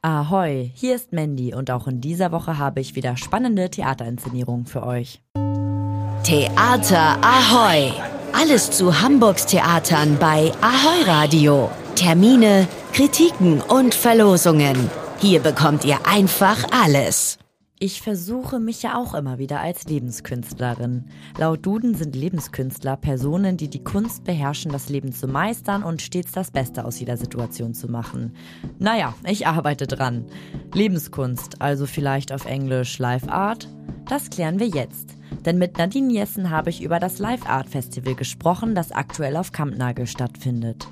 Ahoi, hier ist Mandy und auch in dieser Woche habe ich wieder spannende Theaterinszenierungen für euch. Theater Ahoi! Alles zu Hamburgs Theatern bei Ahoi Radio. Termine, Kritiken und Verlosungen. Hier bekommt ihr einfach alles. Ich versuche mich ja auch immer wieder als Lebenskünstlerin. Laut Duden sind Lebenskünstler Personen, die die Kunst beherrschen, das Leben zu meistern und stets das Beste aus jeder Situation zu machen. Naja, ich arbeite dran. Lebenskunst, also vielleicht auf Englisch Live Art? Das klären wir jetzt. Denn mit Nadine Jessen habe ich über das Live Art Festival gesprochen, das aktuell auf Kampnagel stattfindet.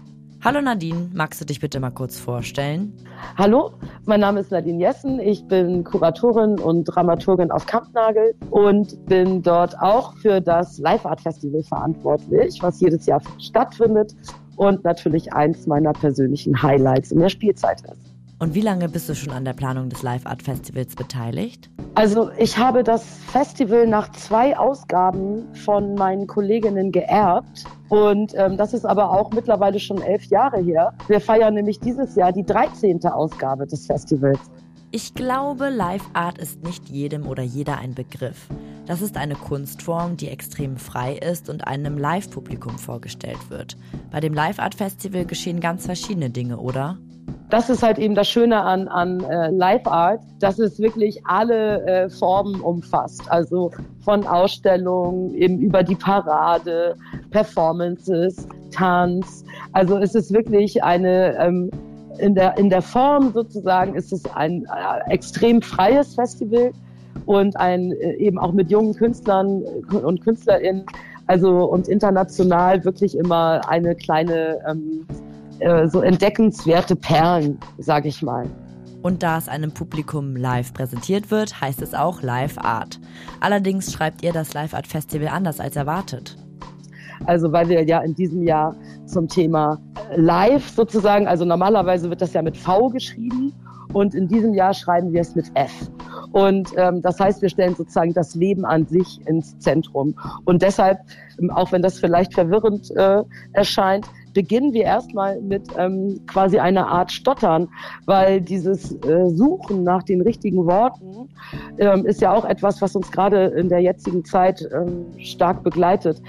Hallo Nadine, magst du dich bitte mal kurz vorstellen? Hallo, mein Name ist Nadine Jessen. Ich bin Kuratorin und Dramaturgin auf Kampnagel und bin dort auch für das Live Art Festival verantwortlich, was jedes Jahr stattfindet und natürlich eins meiner persönlichen Highlights in der Spielzeit ist. Und wie lange bist du schon an der Planung des Live Art Festivals beteiligt? Also ich habe das Festival nach zwei Ausgaben von meinen Kolleginnen geerbt. Und ähm, das ist aber auch mittlerweile schon elf Jahre her. Wir feiern nämlich dieses Jahr die 13. Ausgabe des Festivals. Ich glaube, Live Art ist nicht jedem oder jeder ein Begriff. Das ist eine Kunstform, die extrem frei ist und einem Live-Publikum vorgestellt wird. Bei dem Live Art Festival geschehen ganz verschiedene Dinge, oder? Das ist halt eben das Schöne an, an äh, Live Art, dass es wirklich alle äh, Formen umfasst. Also von Ausstellungen eben über die Parade, Performances, Tanz. Also es ist wirklich eine, ähm, in, der, in der Form sozusagen ist es ein äh, extrem freies Festival und ein äh, eben auch mit jungen Künstlern und KünstlerInnen, also und international wirklich immer eine kleine ähm, äh, so entdeckenswerte Perlen, sage ich mal. Und da es einem Publikum live präsentiert wird, heißt es auch Live Art. Allerdings schreibt ihr das Live Art Festival anders als erwartet. Also weil wir ja in diesem Jahr zum Thema Live sozusagen, also normalerweise wird das ja mit V geschrieben und in diesem Jahr schreiben wir es mit F. Und ähm, das heißt, wir stellen sozusagen das Leben an sich ins Zentrum. Und deshalb, auch wenn das vielleicht verwirrend äh, erscheint, beginnen wir erstmal mit ähm, quasi einer Art Stottern, weil dieses äh, Suchen nach den richtigen Worten ähm, ist ja auch etwas, was uns gerade in der jetzigen Zeit ähm, stark begleitet.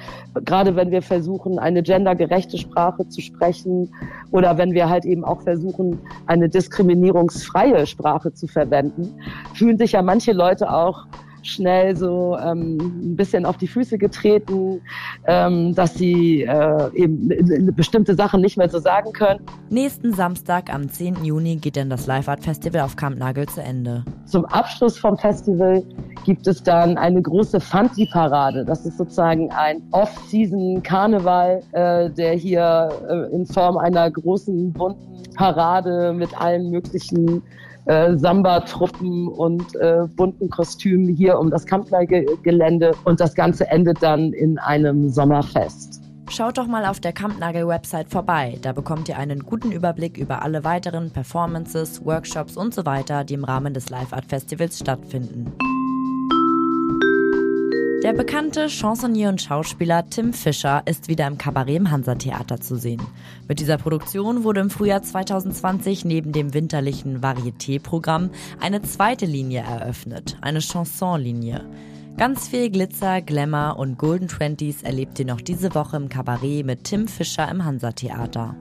Gerade wenn wir versuchen, eine gendergerechte Sprache zu sprechen oder wenn wir halt eben auch versuchen, eine diskriminierungsfreie Sprache zu verwenden, fühlen sich ja manche Leute auch schnell so ähm, ein bisschen auf die Füße getreten, ähm, dass sie äh, eben bestimmte Sachen nicht mehr so sagen können. Nächsten Samstag am 10. Juni geht dann das Live Art Festival auf Kampnagel zu Ende. Zum Abschluss vom Festival gibt es dann eine große Fanti-Parade. Das ist sozusagen ein Off-Season-Karneval, äh, der hier äh, in Form einer großen bunten Parade mit allen möglichen äh, Samba-Truppen und äh, bunten Kostümen hier um das Kampnagel-Gelände und das Ganze endet dann in einem Sommerfest. Schaut doch mal auf der Kampnagel-Website vorbei. Da bekommt ihr einen guten Überblick über alle weiteren Performances, Workshops und so weiter, die im Rahmen des Live Art Festivals stattfinden. Der bekannte Chansonnier und Schauspieler Tim Fischer ist wieder im Kabarett im Hansa-Theater zu sehen. Mit dieser Produktion wurde im Frühjahr 2020 neben dem winterlichen Varieté-Programm eine zweite Linie eröffnet, eine Chansonlinie. Ganz viel Glitzer, Glamour und Golden Twenties erlebt ihr noch diese Woche im Kabarett mit Tim Fischer im Hansa-Theater.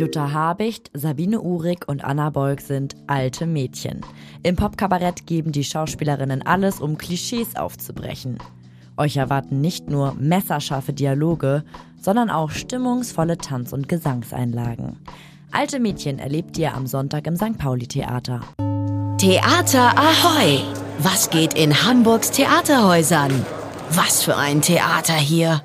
Jutta Habicht, Sabine Uhrig und Anna Bolk sind alte Mädchen. Im Popkabarett geben die Schauspielerinnen alles, um Klischees aufzubrechen. Euch erwarten nicht nur messerscharfe Dialoge, sondern auch stimmungsvolle Tanz- und Gesangseinlagen. Alte Mädchen erlebt ihr am Sonntag im St. Pauli Theater. Theater Ahoi! Was geht in Hamburgs Theaterhäusern? Was für ein Theater hier!